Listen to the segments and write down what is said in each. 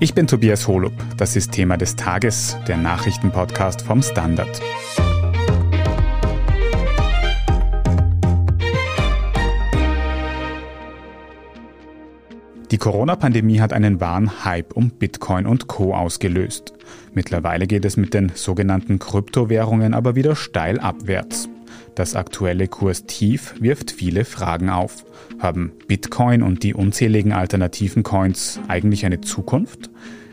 Ich bin Tobias Holub. Das ist Thema des Tages, der Nachrichtenpodcast vom Standard. Die Corona-Pandemie hat einen wahren Hype um Bitcoin und Co ausgelöst. Mittlerweile geht es mit den sogenannten Kryptowährungen aber wieder steil abwärts. Das aktuelle Kurstief wirft viele Fragen auf. Haben Bitcoin und die unzähligen alternativen Coins eigentlich eine Zukunft?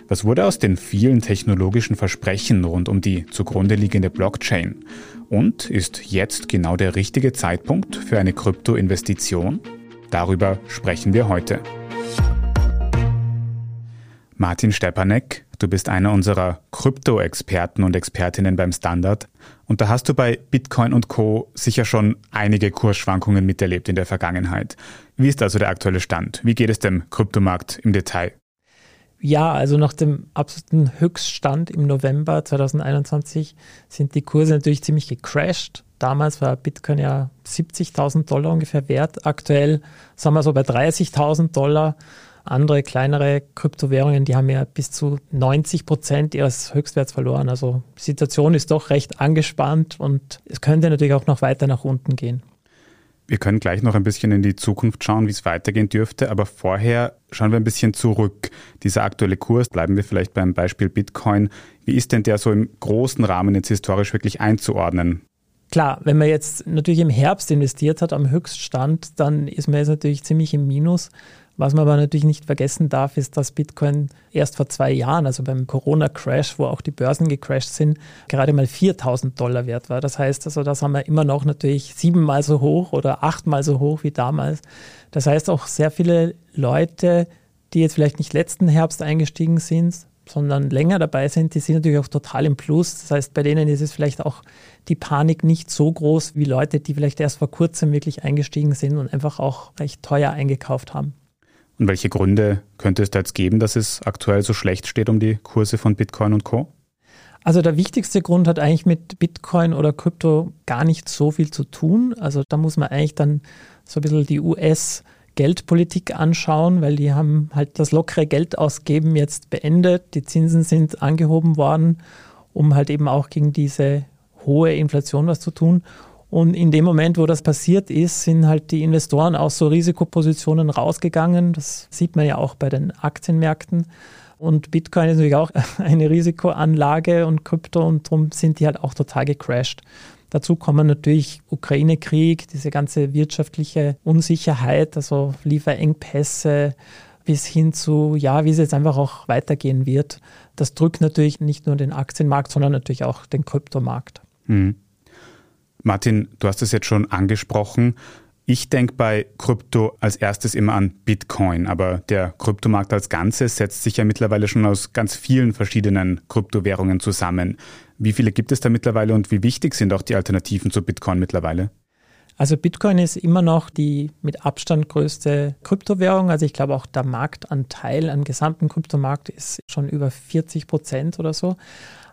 Was wurde aus den vielen technologischen Versprechen rund um die zugrunde liegende Blockchain? Und ist jetzt genau der richtige Zeitpunkt für eine Kryptoinvestition? Darüber sprechen wir heute. Martin Stepanek, du bist einer unserer Krypto-Experten und Expertinnen beim Standard. Und da hast du bei Bitcoin und Co. sicher schon einige Kursschwankungen miterlebt in der Vergangenheit. Wie ist also der aktuelle Stand? Wie geht es dem Kryptomarkt im Detail? Ja, also nach dem absoluten Höchststand im November 2021 sind die Kurse natürlich ziemlich gecrashed. Damals war Bitcoin ja 70.000 Dollar ungefähr wert. Aktuell sind wir so bei 30.000 Dollar. Andere kleinere Kryptowährungen, die haben ja bis zu 90 Prozent ihres Höchstwerts verloren. Also die Situation ist doch recht angespannt und es könnte natürlich auch noch weiter nach unten gehen. Wir können gleich noch ein bisschen in die Zukunft schauen, wie es weitergehen dürfte, aber vorher schauen wir ein bisschen zurück. Dieser aktuelle Kurs, bleiben wir vielleicht beim Beispiel Bitcoin. Wie ist denn der so im großen Rahmen jetzt historisch wirklich einzuordnen? Klar, wenn man jetzt natürlich im Herbst investiert hat am Höchststand, dann ist man jetzt natürlich ziemlich im Minus. Was man aber natürlich nicht vergessen darf, ist, dass Bitcoin erst vor zwei Jahren, also beim Corona-Crash, wo auch die Börsen gecrashed sind, gerade mal 4000 Dollar wert war. Das heißt, also das haben wir immer noch natürlich siebenmal so hoch oder achtmal so hoch wie damals. Das heißt auch sehr viele Leute, die jetzt vielleicht nicht letzten Herbst eingestiegen sind, sondern länger dabei sind, die sind natürlich auch total im Plus. Das heißt, bei denen ist es vielleicht auch die Panik nicht so groß wie Leute, die vielleicht erst vor kurzem wirklich eingestiegen sind und einfach auch recht teuer eingekauft haben. Und welche Gründe könnte es da jetzt geben, dass es aktuell so schlecht steht um die Kurse von Bitcoin und Co? Also der wichtigste Grund hat eigentlich mit Bitcoin oder Krypto gar nicht so viel zu tun. Also da muss man eigentlich dann so ein bisschen die US- Geldpolitik anschauen, weil die haben halt das lockere Geld ausgeben jetzt beendet. Die Zinsen sind angehoben worden, um halt eben auch gegen diese hohe Inflation was zu tun. Und in dem Moment, wo das passiert ist, sind halt die Investoren aus so Risikopositionen rausgegangen. Das sieht man ja auch bei den Aktienmärkten. Und Bitcoin ist natürlich auch eine Risikoanlage und Krypto und darum sind die halt auch total gecrashed. Dazu kommen natürlich Ukraine-Krieg, diese ganze wirtschaftliche Unsicherheit, also Lieferengpässe bis hin zu, ja, wie es jetzt einfach auch weitergehen wird. Das drückt natürlich nicht nur den Aktienmarkt, sondern natürlich auch den Kryptomarkt. Mhm. Martin, du hast es jetzt schon angesprochen. Ich denke bei Krypto als erstes immer an Bitcoin, aber der Kryptomarkt als Ganzes setzt sich ja mittlerweile schon aus ganz vielen verschiedenen Kryptowährungen zusammen. Wie viele gibt es da mittlerweile und wie wichtig sind auch die Alternativen zu Bitcoin mittlerweile? Also Bitcoin ist immer noch die mit Abstand größte Kryptowährung. Also ich glaube auch der Marktanteil am gesamten Kryptomarkt ist schon über 40 Prozent oder so.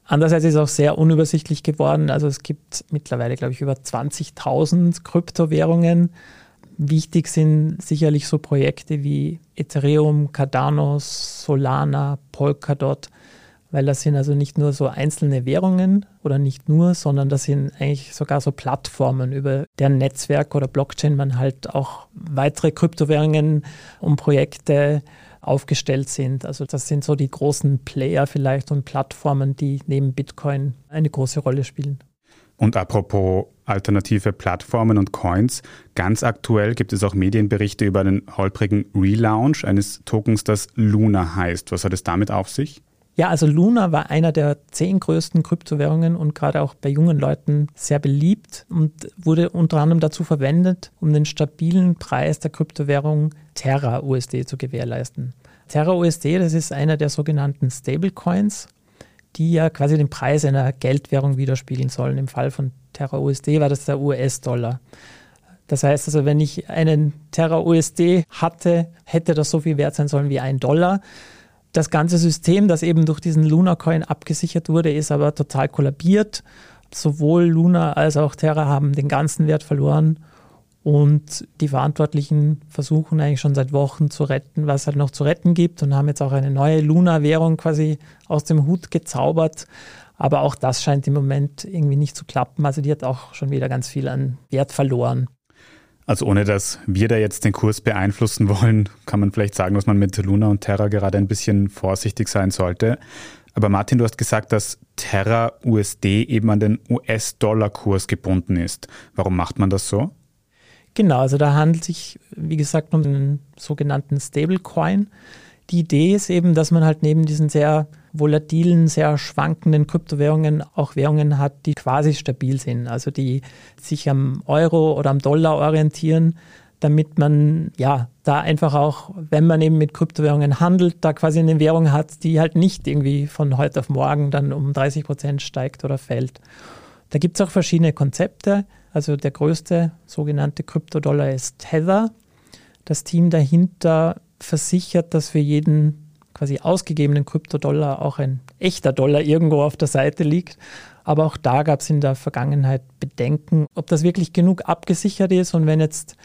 Andererseits ist es auch sehr unübersichtlich geworden. Also es gibt mittlerweile, glaube ich, über 20.000 Kryptowährungen. Wichtig sind sicherlich so Projekte wie Ethereum, Cardano, Solana, Polkadot, weil das sind also nicht nur so einzelne Währungen oder nicht nur, sondern das sind eigentlich sogar so Plattformen, über deren Netzwerk oder Blockchain man halt auch weitere Kryptowährungen und Projekte aufgestellt sind. Also das sind so die großen Player vielleicht und Plattformen, die neben Bitcoin eine große Rolle spielen. Und apropos alternative Plattformen und Coins, ganz aktuell gibt es auch Medienberichte über einen holprigen Relaunch eines Tokens, das Luna heißt. Was hat es damit auf sich? Ja, also Luna war einer der zehn größten Kryptowährungen und gerade auch bei jungen Leuten sehr beliebt und wurde unter anderem dazu verwendet, um den stabilen Preis der Kryptowährung Terra USD zu gewährleisten. Terra USD, das ist einer der sogenannten Stablecoins, die ja quasi den Preis einer Geldwährung widerspiegeln sollen. Im Fall von Terra USD war das der US-Dollar. Das heißt also, wenn ich einen Terra USD hatte, hätte das so viel wert sein sollen wie ein Dollar. Das ganze System, das eben durch diesen Luna Coin abgesichert wurde, ist aber total kollabiert. Sowohl Luna als auch Terra haben den ganzen Wert verloren. Und die Verantwortlichen versuchen eigentlich schon seit Wochen zu retten, was halt noch zu retten gibt und haben jetzt auch eine neue Luna-Währung quasi aus dem Hut gezaubert. Aber auch das scheint im Moment irgendwie nicht zu klappen. Also die hat auch schon wieder ganz viel an Wert verloren. Also ohne dass wir da jetzt den Kurs beeinflussen wollen, kann man vielleicht sagen, dass man mit Luna und Terra gerade ein bisschen vorsichtig sein sollte. Aber Martin, du hast gesagt, dass Terra USD eben an den US-Dollar-Kurs gebunden ist. Warum macht man das so? Genau, also da handelt es sich, wie gesagt, um einen sogenannten Stablecoin. Die Idee ist eben, dass man halt neben diesen sehr volatilen, sehr schwankenden Kryptowährungen auch Währungen hat, die quasi stabil sind, also die sich am Euro oder am Dollar orientieren, damit man ja da einfach auch, wenn man eben mit Kryptowährungen handelt, da quasi eine Währung hat, die halt nicht irgendwie von heute auf morgen dann um 30 Prozent steigt oder fällt. Da gibt es auch verschiedene Konzepte. Also der größte sogenannte Kryptodollar ist Tether. Das Team dahinter versichert, dass für jeden quasi ausgegebenen Kryptodollar auch ein echter Dollar irgendwo auf der Seite liegt. Aber auch da gab es in der Vergangenheit Bedenken, ob das wirklich genug abgesichert ist und wenn jetzt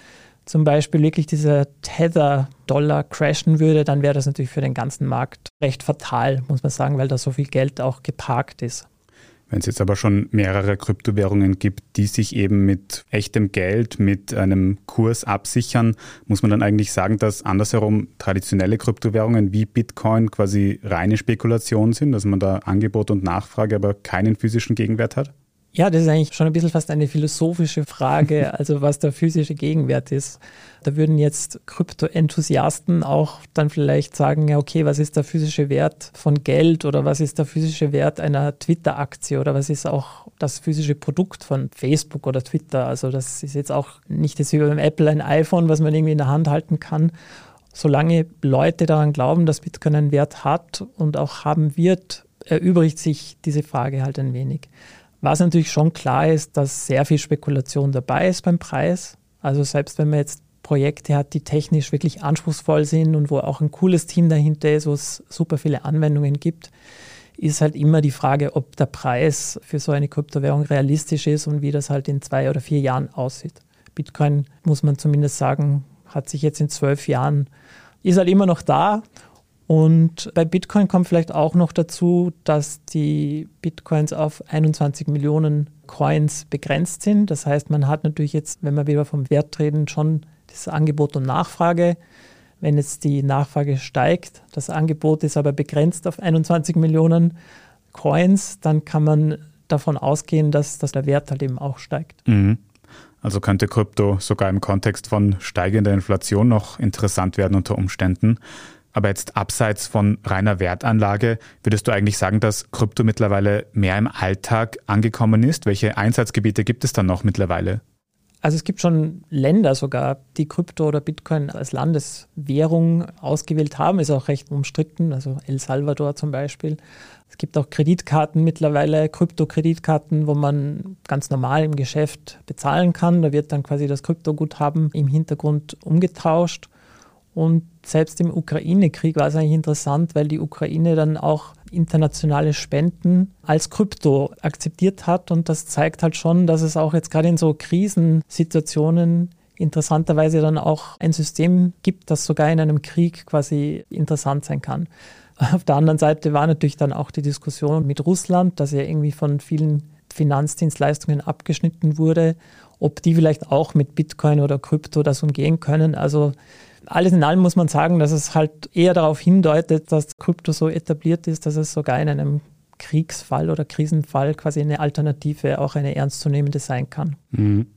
zum Beispiel wirklich dieser Tether-Dollar crashen würde, dann wäre das natürlich für den ganzen Markt recht fatal, muss man sagen, weil da so viel Geld auch geparkt ist. Wenn es jetzt aber schon mehrere Kryptowährungen gibt, die sich eben mit echtem Geld, mit einem Kurs absichern, muss man dann eigentlich sagen, dass andersherum traditionelle Kryptowährungen wie Bitcoin quasi reine Spekulation sind, dass man da Angebot und Nachfrage aber keinen physischen Gegenwert hat? Ja, das ist eigentlich schon ein bisschen fast eine philosophische Frage, also was der physische Gegenwert ist. Da würden jetzt Krypto-Enthusiasten auch dann vielleicht sagen, ja, okay, was ist der physische Wert von Geld oder was ist der physische Wert einer Twitter-Aktie oder was ist auch das physische Produkt von Facebook oder Twitter? Also das ist jetzt auch nicht das wie beim Apple ein iPhone, was man irgendwie in der Hand halten kann. Solange Leute daran glauben, dass Bitcoin einen Wert hat und auch haben wird, erübrigt sich diese Frage halt ein wenig. Was natürlich schon klar ist, dass sehr viel Spekulation dabei ist beim Preis. Also selbst wenn man jetzt Projekte hat, die technisch wirklich anspruchsvoll sind und wo auch ein cooles Team dahinter ist, wo es super viele Anwendungen gibt, ist halt immer die Frage, ob der Preis für so eine Kryptowährung realistisch ist und wie das halt in zwei oder vier Jahren aussieht. Bitcoin, muss man zumindest sagen, hat sich jetzt in zwölf Jahren, ist halt immer noch da und bei Bitcoin kommt vielleicht auch noch dazu, dass die Bitcoins auf 21 Millionen Coins begrenzt sind. Das heißt, man hat natürlich jetzt, wenn wir wieder vom Wert reden, schon das Angebot und Nachfrage. Wenn jetzt die Nachfrage steigt, das Angebot ist aber begrenzt auf 21 Millionen Coins, dann kann man davon ausgehen, dass, dass der Wert halt eben auch steigt. Mhm. Also könnte Krypto sogar im Kontext von steigender Inflation noch interessant werden unter Umständen. Aber jetzt abseits von reiner Wertanlage, würdest du eigentlich sagen, dass Krypto mittlerweile mehr im Alltag angekommen ist? Welche Einsatzgebiete gibt es dann noch mittlerweile? Also es gibt schon Länder sogar, die Krypto oder Bitcoin als Landeswährung ausgewählt haben, ist auch recht umstritten, also El Salvador zum Beispiel. Es gibt auch Kreditkarten mittlerweile, Krypto-Kreditkarten, wo man ganz normal im Geschäft bezahlen kann. Da wird dann quasi das Kryptoguthaben im Hintergrund umgetauscht. Und selbst im Ukraine-Krieg war es eigentlich interessant, weil die Ukraine dann auch internationale Spenden als Krypto akzeptiert hat. Und das zeigt halt schon, dass es auch jetzt gerade in so Krisensituationen interessanterweise dann auch ein System gibt, das sogar in einem Krieg quasi interessant sein kann. Auf der anderen Seite war natürlich dann auch die Diskussion mit Russland, dass ja irgendwie von vielen Finanzdienstleistungen abgeschnitten wurde, ob die vielleicht auch mit Bitcoin oder Krypto das umgehen können. Also alles in allem muss man sagen, dass es halt eher darauf hindeutet, dass Krypto so etabliert ist, dass es sogar in einem Kriegsfall oder Krisenfall quasi eine Alternative, auch eine ernstzunehmende sein kann. Mhm.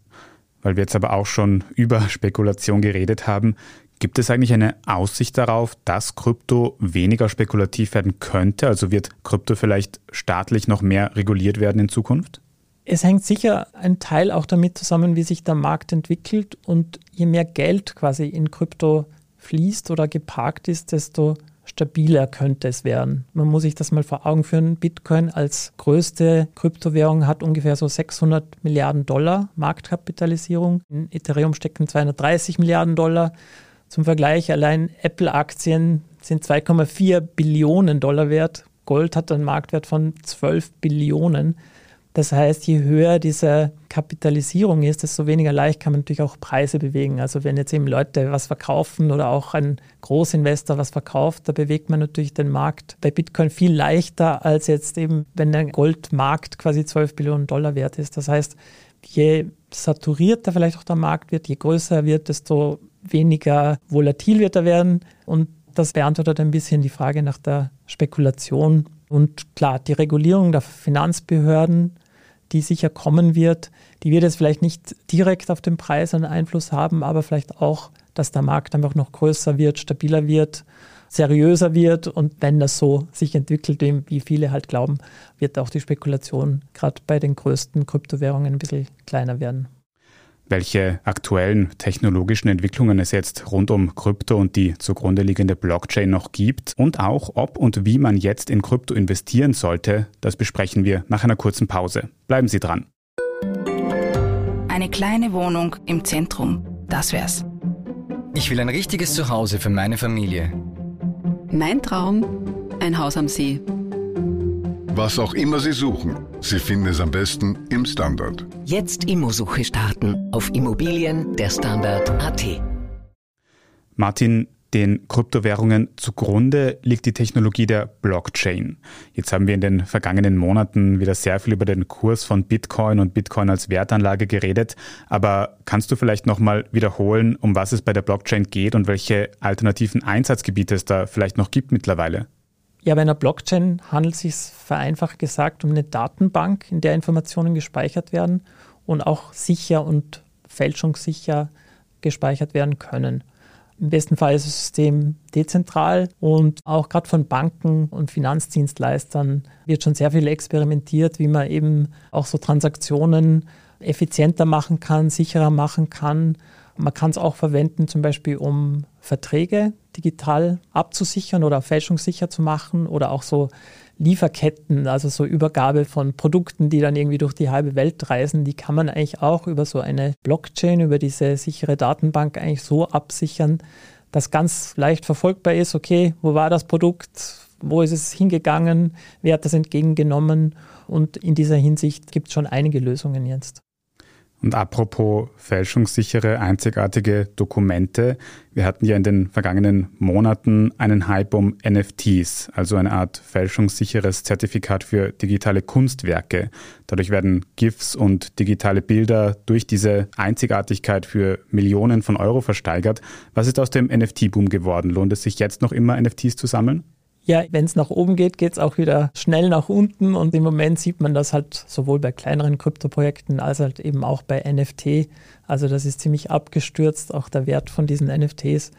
Weil wir jetzt aber auch schon über Spekulation geredet haben, gibt es eigentlich eine Aussicht darauf, dass Krypto weniger spekulativ werden könnte? Also wird Krypto vielleicht staatlich noch mehr reguliert werden in Zukunft? Es hängt sicher ein Teil auch damit zusammen, wie sich der Markt entwickelt und je mehr Geld quasi in Krypto fließt oder geparkt ist, desto stabiler könnte es werden. Man muss sich das mal vor Augen führen. Bitcoin als größte Kryptowährung hat ungefähr so 600 Milliarden Dollar Marktkapitalisierung. In Ethereum stecken 230 Milliarden Dollar. Zum Vergleich, allein Apple-Aktien sind 2,4 Billionen Dollar wert. Gold hat einen Marktwert von 12 Billionen. Das heißt, je höher diese Kapitalisierung ist, desto weniger leicht kann man natürlich auch Preise bewegen. Also wenn jetzt eben Leute was verkaufen oder auch ein Großinvestor was verkauft, da bewegt man natürlich den Markt bei Bitcoin viel leichter als jetzt eben, wenn der Goldmarkt quasi 12 Billionen Dollar wert ist. Das heißt, je saturierter vielleicht auch der Markt wird, je größer er wird, desto weniger volatil wird er werden. Und das beantwortet ein bisschen die Frage nach der Spekulation. Und klar, die Regulierung der Finanzbehörden die sicher kommen wird, die wird jetzt vielleicht nicht direkt auf den Preis einen Einfluss haben, aber vielleicht auch, dass der Markt einfach noch größer wird, stabiler wird, seriöser wird. Und wenn das so sich entwickelt, wie viele halt glauben, wird auch die Spekulation gerade bei den größten Kryptowährungen ein bisschen kleiner werden welche aktuellen technologischen Entwicklungen es jetzt rund um Krypto und die zugrunde liegende Blockchain noch gibt und auch ob und wie man jetzt in Krypto investieren sollte, das besprechen wir nach einer kurzen Pause. Bleiben Sie dran. Eine kleine Wohnung im Zentrum, das wär's. Ich will ein richtiges Zuhause für meine Familie. Mein Traum, ein Haus am See. Was auch immer Sie suchen, Sie finden es am besten im Standard. Jetzt Immosuche starten auf Immobilien der Standard.at. Martin, den Kryptowährungen zugrunde liegt die Technologie der Blockchain. Jetzt haben wir in den vergangenen Monaten wieder sehr viel über den Kurs von Bitcoin und Bitcoin als Wertanlage geredet. Aber kannst du vielleicht nochmal wiederholen, um was es bei der Blockchain geht und welche alternativen Einsatzgebiete es da vielleicht noch gibt mittlerweile? Ja, bei einer Blockchain handelt es sich vereinfacht gesagt um eine Datenbank, in der Informationen gespeichert werden und auch sicher und fälschungssicher gespeichert werden können. Im besten Fall ist das System dezentral und auch gerade von Banken und Finanzdienstleistern wird schon sehr viel experimentiert, wie man eben auch so Transaktionen effizienter machen kann, sicherer machen kann man kann es auch verwenden, zum Beispiel um Verträge digital abzusichern oder fälschungssicher zu machen oder auch so Lieferketten, also so Übergabe von Produkten, die dann irgendwie durch die halbe Welt reisen, die kann man eigentlich auch über so eine Blockchain, über diese sichere Datenbank eigentlich so absichern, dass ganz leicht verfolgbar ist, okay, wo war das Produkt, wo ist es hingegangen, wer hat das entgegengenommen? Und in dieser Hinsicht gibt es schon einige Lösungen jetzt. Und apropos fälschungssichere, einzigartige Dokumente. Wir hatten ja in den vergangenen Monaten einen Hype um NFTs, also eine Art fälschungssicheres Zertifikat für digitale Kunstwerke. Dadurch werden GIFs und digitale Bilder durch diese Einzigartigkeit für Millionen von Euro versteigert. Was ist aus dem NFT-Boom geworden? Lohnt es sich jetzt noch immer, NFTs zu sammeln? Ja, wenn es nach oben geht, geht es auch wieder schnell nach unten und im Moment sieht man das halt sowohl bei kleineren Kryptoprojekten als halt eben auch bei NFT. Also das ist ziemlich abgestürzt, auch der Wert von diesen NFTs.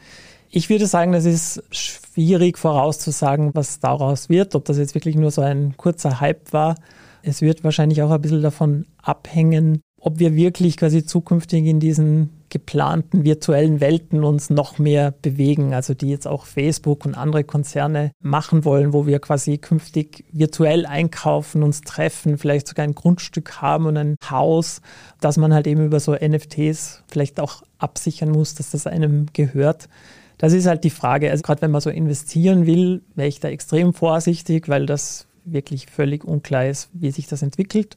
Ich würde sagen, das ist schwierig vorauszusagen, was daraus wird, ob das jetzt wirklich nur so ein kurzer Hype war. Es wird wahrscheinlich auch ein bisschen davon abhängen, ob wir wirklich quasi zukünftig in diesen geplanten virtuellen Welten uns noch mehr bewegen, also die jetzt auch Facebook und andere Konzerne machen wollen, wo wir quasi künftig virtuell einkaufen, uns treffen, vielleicht sogar ein Grundstück haben und ein Haus, dass man halt eben über so NFTs vielleicht auch absichern muss, dass das einem gehört. Das ist halt die Frage. Also gerade wenn man so investieren will, wäre ich da extrem vorsichtig, weil das wirklich völlig unklar ist, wie sich das entwickelt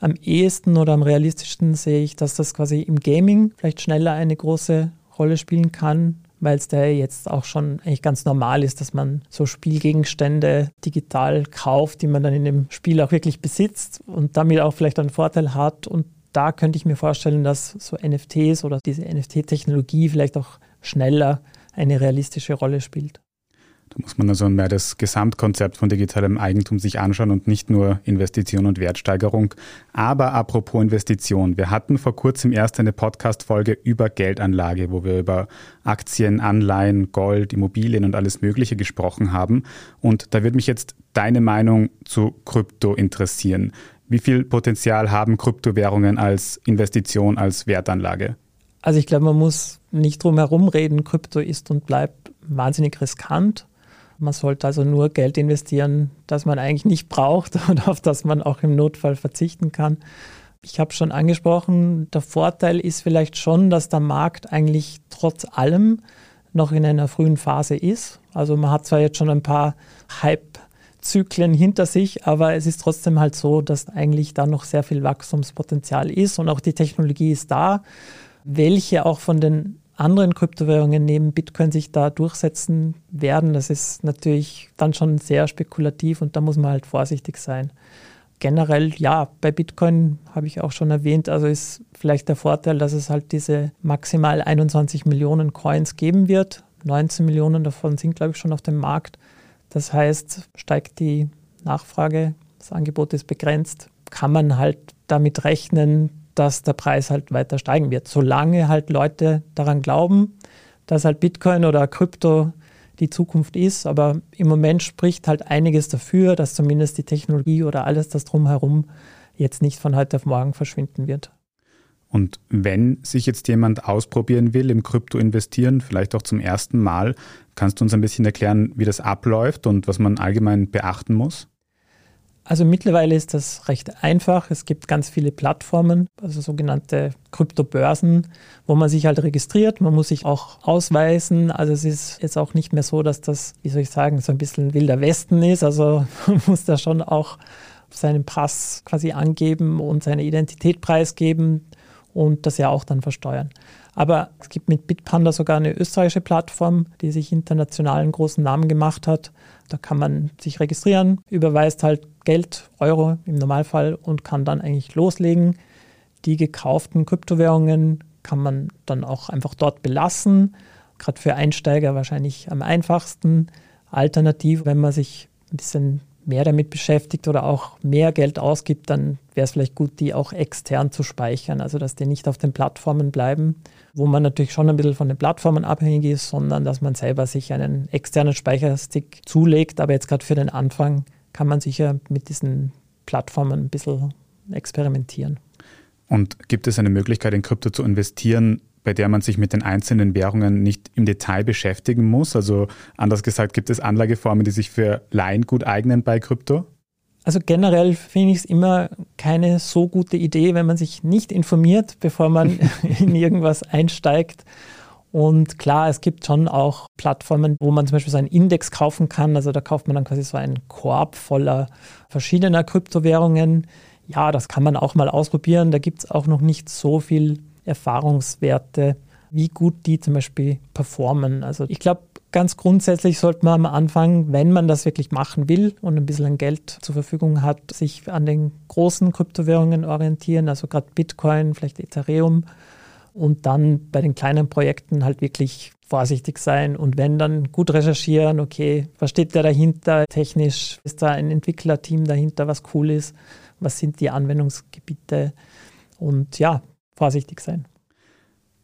am ehesten oder am realistischsten sehe ich, dass das quasi im Gaming vielleicht schneller eine große Rolle spielen kann, weil es da jetzt auch schon eigentlich ganz normal ist, dass man so Spielgegenstände digital kauft, die man dann in dem Spiel auch wirklich besitzt und damit auch vielleicht einen Vorteil hat. Und da könnte ich mir vorstellen, dass so NFTs oder diese NFT-Technologie vielleicht auch schneller eine realistische Rolle spielt. Da muss man also mehr das Gesamtkonzept von digitalem Eigentum sich anschauen und nicht nur Investition und Wertsteigerung. Aber apropos Investition, wir hatten vor kurzem erst eine Podcast-Folge über Geldanlage, wo wir über Aktien, Anleihen, Gold, Immobilien und alles Mögliche gesprochen haben. Und da würde mich jetzt deine Meinung zu Krypto interessieren. Wie viel Potenzial haben Kryptowährungen als Investition, als Wertanlage? Also ich glaube, man muss nicht drum herum reden. Krypto ist und bleibt wahnsinnig riskant. Man sollte also nur Geld investieren, das man eigentlich nicht braucht und auf das man auch im Notfall verzichten kann. Ich habe schon angesprochen, der Vorteil ist vielleicht schon, dass der Markt eigentlich trotz allem noch in einer frühen Phase ist. Also man hat zwar jetzt schon ein paar Hype Zyklen hinter sich, aber es ist trotzdem halt so, dass eigentlich da noch sehr viel Wachstumspotenzial ist und auch die Technologie ist da. Welche auch von den anderen Kryptowährungen neben Bitcoin sich da durchsetzen werden, das ist natürlich dann schon sehr spekulativ und da muss man halt vorsichtig sein. Generell, ja, bei Bitcoin habe ich auch schon erwähnt, also ist vielleicht der Vorteil, dass es halt diese maximal 21 Millionen Coins geben wird. 19 Millionen davon sind, glaube ich, schon auf dem Markt. Das heißt, steigt die Nachfrage, das Angebot ist begrenzt, kann man halt damit rechnen, dass der Preis halt weiter steigen wird. Solange halt Leute daran glauben, dass halt Bitcoin oder Krypto die Zukunft ist. Aber im Moment spricht halt einiges dafür, dass zumindest die Technologie oder alles das drumherum jetzt nicht von heute auf morgen verschwinden wird. Und wenn sich jetzt jemand ausprobieren will, im Krypto investieren, vielleicht auch zum ersten Mal, kannst du uns ein bisschen erklären, wie das abläuft und was man allgemein beachten muss? Also mittlerweile ist das recht einfach. Es gibt ganz viele Plattformen, also sogenannte Kryptobörsen, wo man sich halt registriert. Man muss sich auch ausweisen. Also es ist jetzt auch nicht mehr so, dass das, wie soll ich sagen, so ein bisschen wilder Westen ist. Also man muss da schon auch seinen Pass quasi angeben und seine Identität preisgeben und das ja auch dann versteuern. Aber es gibt mit Bitpanda sogar eine österreichische Plattform, die sich internationalen großen Namen gemacht hat. Da kann man sich registrieren, überweist halt Geld, Euro im Normalfall und kann dann eigentlich loslegen. Die gekauften Kryptowährungen kann man dann auch einfach dort belassen. Gerade für Einsteiger wahrscheinlich am einfachsten. Alternativ, wenn man sich ein bisschen mehr damit beschäftigt oder auch mehr Geld ausgibt, dann wäre es vielleicht gut, die auch extern zu speichern, also dass die nicht auf den Plattformen bleiben, wo man natürlich schon ein bisschen von den Plattformen abhängig ist, sondern dass man selber sich einen externen Speicherstick zulegt. Aber jetzt gerade für den Anfang kann man sicher mit diesen Plattformen ein bisschen experimentieren. Und gibt es eine Möglichkeit, in Krypto zu investieren, bei der man sich mit den einzelnen Währungen nicht im Detail beschäftigen muss? Also anders gesagt, gibt es Anlageformen, die sich für Laien gut eignen bei Krypto? Also generell finde ich es immer keine so gute Idee, wenn man sich nicht informiert, bevor man in irgendwas einsteigt. Und klar, es gibt schon auch Plattformen, wo man zum Beispiel so einen Index kaufen kann. Also da kauft man dann quasi so einen Korb voller verschiedener Kryptowährungen. Ja, das kann man auch mal ausprobieren. Da gibt es auch noch nicht so viel Erfahrungswerte, wie gut die zum Beispiel performen. Also ich glaube, ganz grundsätzlich sollte man am Anfang, wenn man das wirklich machen will und ein bisschen Geld zur Verfügung hat, sich an den großen Kryptowährungen orientieren, also gerade Bitcoin, vielleicht Ethereum und dann bei den kleinen Projekten halt wirklich vorsichtig sein und wenn dann gut recherchieren, okay, was steht da dahinter? Technisch, ist da ein Entwicklerteam dahinter, was cool ist, was sind die Anwendungsgebiete? Und ja, vorsichtig sein.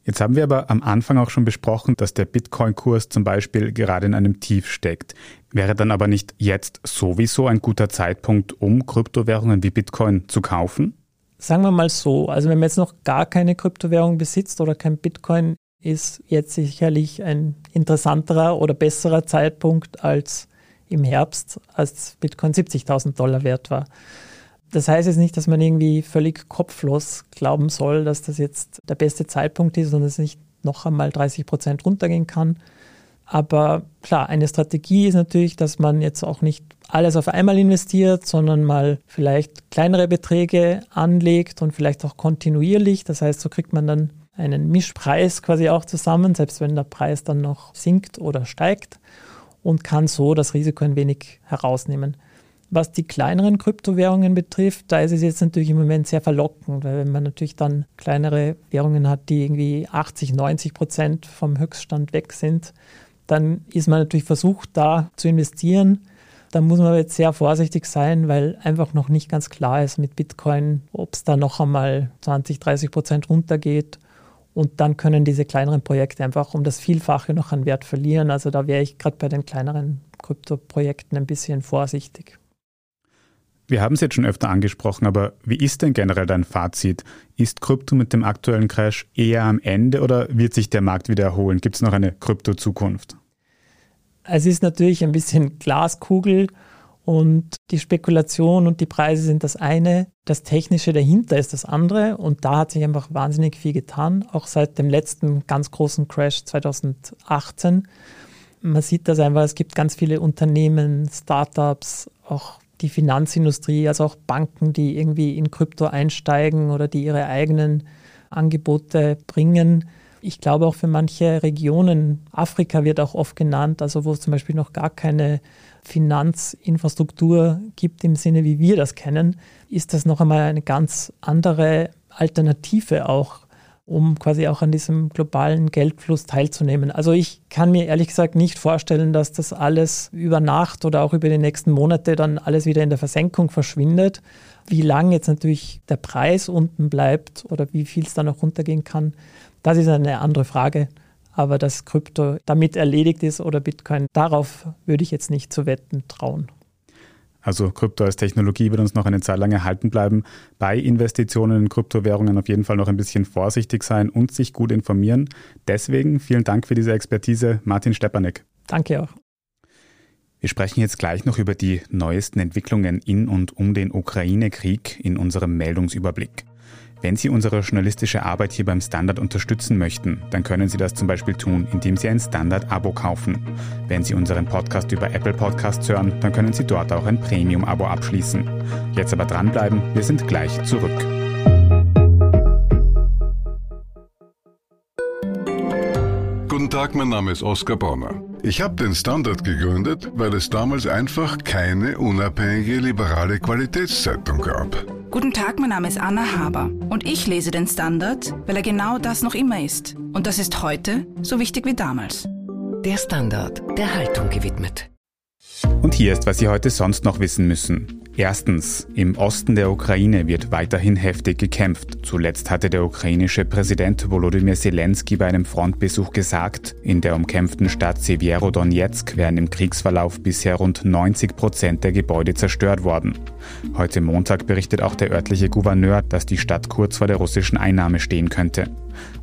Jetzt haben wir aber am Anfang auch schon besprochen, dass der Bitcoin-Kurs zum Beispiel gerade in einem Tief steckt. Wäre dann aber nicht jetzt sowieso ein guter Zeitpunkt, um Kryptowährungen wie Bitcoin zu kaufen? Sagen wir mal so, also wenn man jetzt noch gar keine Kryptowährung besitzt oder kein Bitcoin, ist jetzt sicherlich ein interessanterer oder besserer Zeitpunkt als im Herbst, als Bitcoin 70.000 Dollar wert war. Das heißt jetzt nicht, dass man irgendwie völlig kopflos glauben soll, dass das jetzt der beste Zeitpunkt ist und es nicht noch einmal 30 Prozent runtergehen kann. Aber klar, eine Strategie ist natürlich, dass man jetzt auch nicht alles auf einmal investiert, sondern mal vielleicht kleinere Beträge anlegt und vielleicht auch kontinuierlich. Das heißt, so kriegt man dann einen Mischpreis quasi auch zusammen, selbst wenn der Preis dann noch sinkt oder steigt und kann so das Risiko ein wenig herausnehmen. Was die kleineren Kryptowährungen betrifft, da ist es jetzt natürlich im Moment sehr verlockend, weil wenn man natürlich dann kleinere Währungen hat, die irgendwie 80, 90 Prozent vom Höchststand weg sind, dann ist man natürlich versucht, da zu investieren. Da muss man jetzt sehr vorsichtig sein, weil einfach noch nicht ganz klar ist mit Bitcoin, ob es da noch einmal 20, 30 Prozent runtergeht. Und dann können diese kleineren Projekte einfach um das Vielfache noch an Wert verlieren. Also da wäre ich gerade bei den kleineren Kryptoprojekten ein bisschen vorsichtig. Wir haben es jetzt schon öfter angesprochen, aber wie ist denn generell dein Fazit? Ist Krypto mit dem aktuellen Crash eher am Ende oder wird sich der Markt wieder erholen? Gibt es noch eine Krypto-Zukunft? Es ist natürlich ein bisschen Glaskugel und die Spekulation und die Preise sind das eine. Das Technische dahinter ist das andere und da hat sich einfach wahnsinnig viel getan, auch seit dem letzten ganz großen Crash 2018. man sieht das einfach, es gibt ganz viele Unternehmen, Startups, auch die Finanzindustrie, also auch Banken, die irgendwie in Krypto einsteigen oder die ihre eigenen Angebote bringen. Ich glaube auch für manche Regionen, Afrika wird auch oft genannt, also wo es zum Beispiel noch gar keine Finanzinfrastruktur gibt im Sinne, wie wir das kennen, ist das noch einmal eine ganz andere Alternative auch um quasi auch an diesem globalen Geldfluss teilzunehmen. Also ich kann mir ehrlich gesagt nicht vorstellen, dass das alles über Nacht oder auch über die nächsten Monate dann alles wieder in der Versenkung verschwindet. Wie lange jetzt natürlich der Preis unten bleibt oder wie viel es dann noch runtergehen kann, das ist eine andere Frage. Aber dass Krypto damit erledigt ist oder Bitcoin, darauf würde ich jetzt nicht zu wetten trauen. Also Krypto als Technologie wird uns noch eine Zeit lang erhalten bleiben. Bei Investitionen in Kryptowährungen auf jeden Fall noch ein bisschen vorsichtig sein und sich gut informieren. Deswegen vielen Dank für diese Expertise, Martin Stepanek. Danke auch. Wir sprechen jetzt gleich noch über die neuesten Entwicklungen in und um den Ukraine-Krieg in unserem Meldungsüberblick. Wenn Sie unsere journalistische Arbeit hier beim Standard unterstützen möchten, dann können Sie das zum Beispiel tun, indem Sie ein Standard-Abo kaufen. Wenn Sie unseren Podcast über Apple Podcasts hören, dann können Sie dort auch ein Premium-Abo abschließen. Jetzt aber dranbleiben, wir sind gleich zurück. Guten Tag, mein Name ist Oskar Bonner. Ich habe den Standard gegründet, weil es damals einfach keine unabhängige liberale Qualitätszeitung gab. Guten Tag, mein Name ist Anna Haber und ich lese den Standard, weil er genau das noch immer ist. Und das ist heute so wichtig wie damals. Der Standard, der Haltung gewidmet. Und hier ist, was Sie heute sonst noch wissen müssen. Erstens, im Osten der Ukraine wird weiterhin heftig gekämpft. Zuletzt hatte der ukrainische Präsident Volodymyr Zelensky bei einem Frontbesuch gesagt, in der umkämpften Stadt Sevierodonetsk wären im Kriegsverlauf bisher rund 90 Prozent der Gebäude zerstört worden. Heute Montag berichtet auch der örtliche Gouverneur, dass die Stadt kurz vor der russischen Einnahme stehen könnte.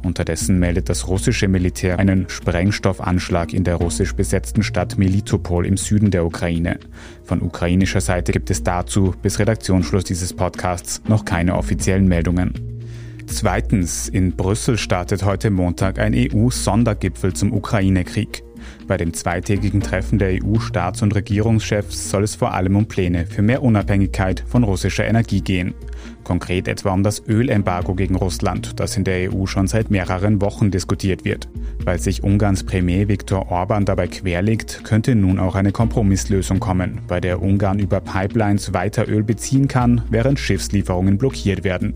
Unterdessen meldet das russische Militär einen Sprengstoffanschlag in der russisch besetzten Stadt Melitopol im Süden der Ukraine. Von ukrainischer Seite gibt es dazu bis Redaktionsschluss dieses Podcasts noch keine offiziellen Meldungen. Zweitens, in Brüssel startet heute Montag ein EU-Sondergipfel zum Ukraine-Krieg. Bei dem zweitägigen Treffen der EU-Staats- und Regierungschefs soll es vor allem um Pläne für mehr Unabhängigkeit von russischer Energie gehen. Konkret etwa um das Ölembargo gegen Russland, das in der EU schon seit mehreren Wochen diskutiert wird. Weil sich Ungarns Premier Viktor Orban dabei querlegt, könnte nun auch eine Kompromisslösung kommen, bei der Ungarn über Pipelines weiter Öl beziehen kann, während Schiffslieferungen blockiert werden.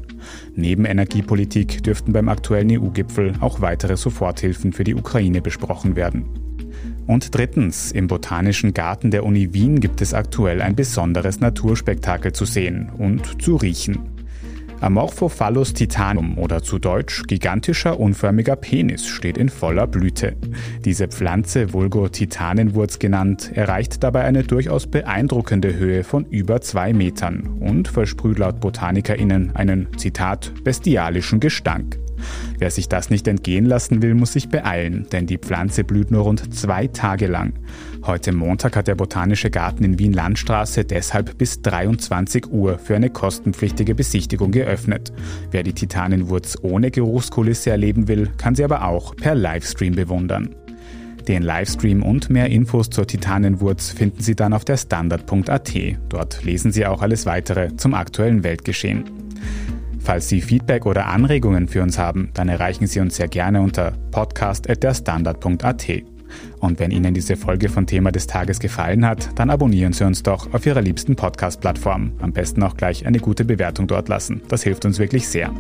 Neben Energiepolitik dürften beim aktuellen EU-Gipfel auch weitere Soforthilfen für die Ukraine besprochen werden. Und drittens, im Botanischen Garten der Uni Wien gibt es aktuell ein besonderes Naturspektakel zu sehen und zu riechen. Amorphophallus titanum oder zu Deutsch gigantischer unförmiger Penis steht in voller Blüte. Diese Pflanze, vulgo Titanenwurz genannt, erreicht dabei eine durchaus beeindruckende Höhe von über zwei Metern und versprüht laut BotanikerInnen einen, Zitat, bestialischen Gestank. Wer sich das nicht entgehen lassen will, muss sich beeilen, denn die Pflanze blüht nur rund zwei Tage lang. Heute Montag hat der Botanische Garten in Wien-Landstraße deshalb bis 23 Uhr für eine kostenpflichtige Besichtigung geöffnet. Wer die Titanenwurz ohne Geruchskulisse erleben will, kann sie aber auch per Livestream bewundern. Den Livestream und mehr Infos zur Titanenwurz finden Sie dann auf der Standard.at. Dort lesen Sie auch alles weitere zum aktuellen Weltgeschehen. Falls Sie Feedback oder Anregungen für uns haben, dann erreichen Sie uns sehr gerne unter podcast.derstandard.at. Und wenn Ihnen diese Folge von Thema des Tages gefallen hat, dann abonnieren Sie uns doch auf Ihrer liebsten Podcast-Plattform. Am besten auch gleich eine gute Bewertung dort lassen. Das hilft uns wirklich sehr.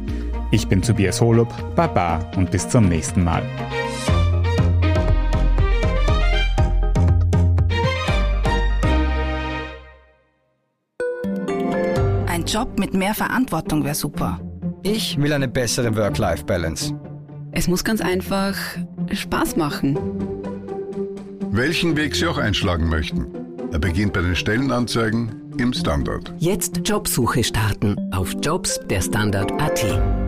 Ich bin Tobias Holub, Baba und bis zum nächsten Mal. Job mit mehr Verantwortung wäre super. Ich will eine bessere Work-Life-Balance. Es muss ganz einfach Spaß machen. Welchen Weg Sie auch einschlagen möchten. Er beginnt bei den Stellenanzeigen im Standard. Jetzt Jobsuche starten auf Jobs der Standard.at.